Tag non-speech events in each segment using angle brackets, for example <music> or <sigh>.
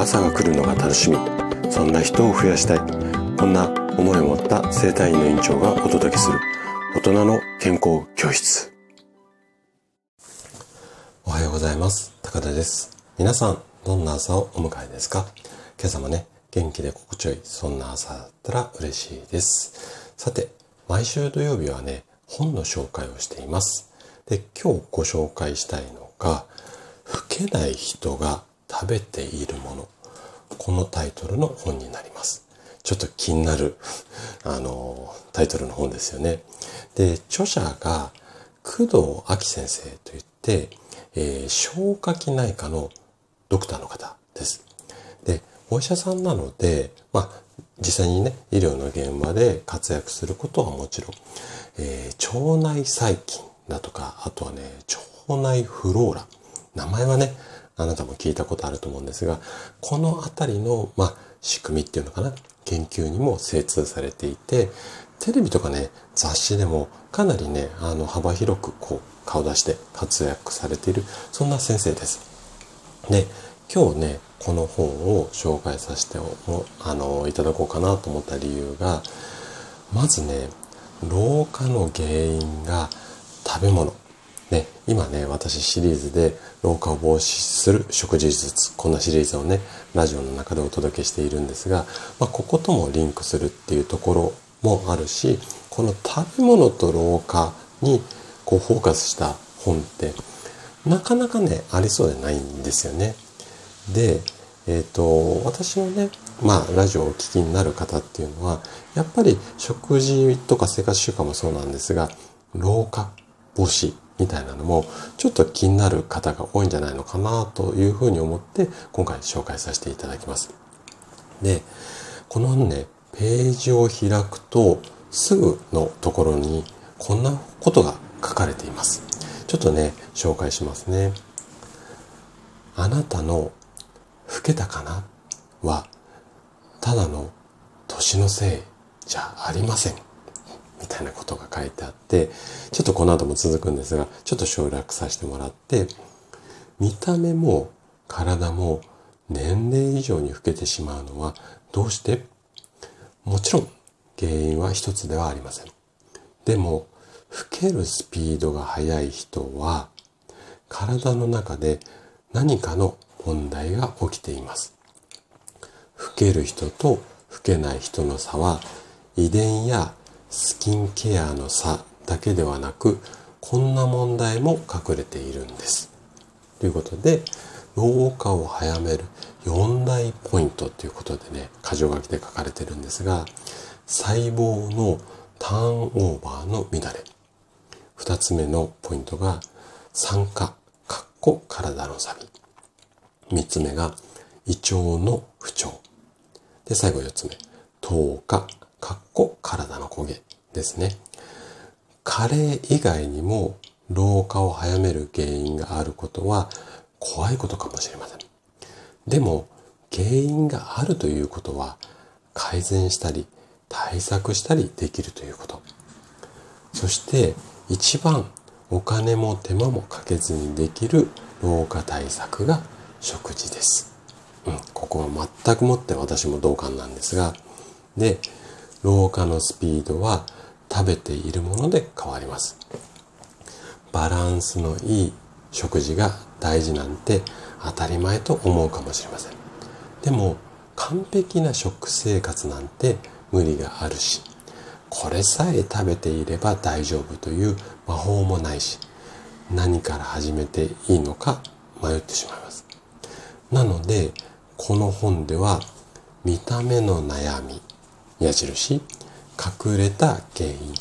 朝が来るのが楽しみ。そんな人を増やしたい。こんな思いを持った生体院の院長がお届けする。大人の健康教室。おはようございます。高田です。皆さんどんな朝をお迎えですか？今朝もね元気で心地よいそんな朝だったら嬉しいです。さて毎週土曜日はね本の紹介をしています。で今日ご紹介したいのが老けない人が食べているもの。このタイトルの本になります。ちょっと気になる、あの、タイトルの本ですよね。で、著者が工藤明先生といって、えー、消化器内科のドクターの方です。で、お医者さんなので、まあ、実際にね、医療の現場で活躍することはもちろん、えー、腸内細菌だとか、あとはね、腸内フローラ。名前はね、あなたも聞いたことあると思うんですが、このあたりの、まあ、仕組みっていうのかな、研究にも精通されていて、テレビとかね、雑誌でもかなりね、あの、幅広くこう、顔出して活躍されている、そんな先生です。で、今日ね、この本を紹介させてあのいただこうかなと思った理由が、まずね、老化の原因が食べ物。ね、今ね、私シリーズで老化を防止する食事術、こんなシリーズをね、ラジオの中でお届けしているんですが、まあ、ここともリンクするっていうところもあるし、この食べ物と老化にこうフォーカスした本って、なかなかね、ありそうでないんですよね。で、えっ、ー、と、私のね、まあ、ラジオをお聞きになる方っていうのは、やっぱり食事とか生活習慣もそうなんですが、老化防止みたいなのもちょっと気になる方が多いんじゃないのかなというふうに思って今回紹介させていただきます。で、このね、ページを開くとすぐのところにこんなことが書かれています。ちょっとね、紹介しますね。あなたの老けたかな？はただの年のせいじゃありません。たいなことが書いてあって、ちょっとこの後も続くんですが、ちょっと省略させてもらって、見た目も体も年齢以上に老けてしまうのはどうして？もちろん原因は一つではありません。でも、老けるスピードが速い人は、体の中で何かの問題が起きています。老ける人と老けない人の差は遺伝やスキンケアの差だけではなく、こんな問題も隠れているんです。ということで、老化を早める4大ポイントということでね、箇条書きで書かれてるんですが、細胞のターンオーバーの乱れ。2つ目のポイントが、酸化、かっこ体の錆び。3つ目が、胃腸の不調。で、最後4つ目、糖化、こ体の焦げですね。加齢以外にも老化を早める原因があることは怖いことかもしれません。でも原因があるということは改善したり対策したりできるということ。そして一番お金も手間もかけずにできる老化対策が食事です。うん、ここは全くもって私も同感なんですが、で、老化のスピードは食べているもので変わります。バランスのいい食事が大事なんて当たり前と思うかもしれません。でも完璧な食生活なんて無理があるし、これさえ食べていれば大丈夫という魔法もないし、何から始めていいのか迷ってしまいます。なので、この本では見た目の悩み、矢印、隠れた原因、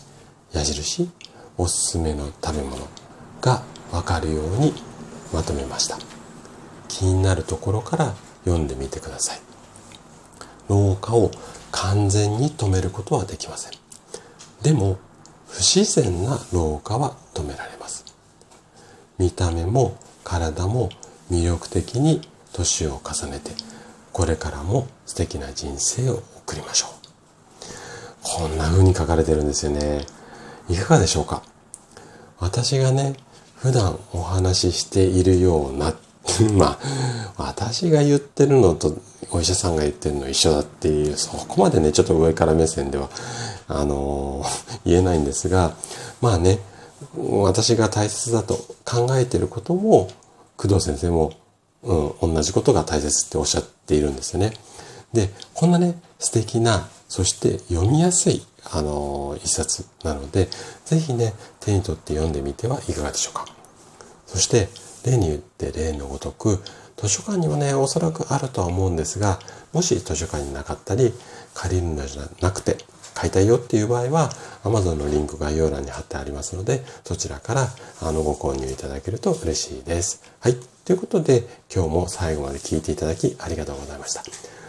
矢印、おすすめの食べ物がわかるようにまとめました。気になるところから読んでみてください。老化を完全に止めることはできません。でも、不自然な老化は止められます。見た目も体も魅力的に年を重ねて、これからも素敵な人生を送りましょう。こんな風に書かれてるんですよね。いかがでしょうか？私がね、普段お話ししているような <laughs> まあ、私が言ってるのとお医者さんが言ってるの一緒だっていう、そこまでね、ちょっと上から目線では、あのー、<laughs> 言えないんですが、まあね、私が大切だと考えてることも、工藤先生も、うん、同じことが大切っておっしゃっているんですよね。で、こんなね、素敵な、そして読みやすい、あのー、一冊なので、ぜひね、手に取って読んでみてはいかがでしょうか。そして、例に言って例のごとく、図書館にはね、おそらくあるとは思うんですが、もし図書館になかったり、借りるのじゃなくて、買いたいよっていう場合は、Amazon のリンク概要欄に貼ってありますので、そちらからあのご購入いただけると嬉しいです。はい。ということで、今日も最後まで聞いていただきありがとうございました。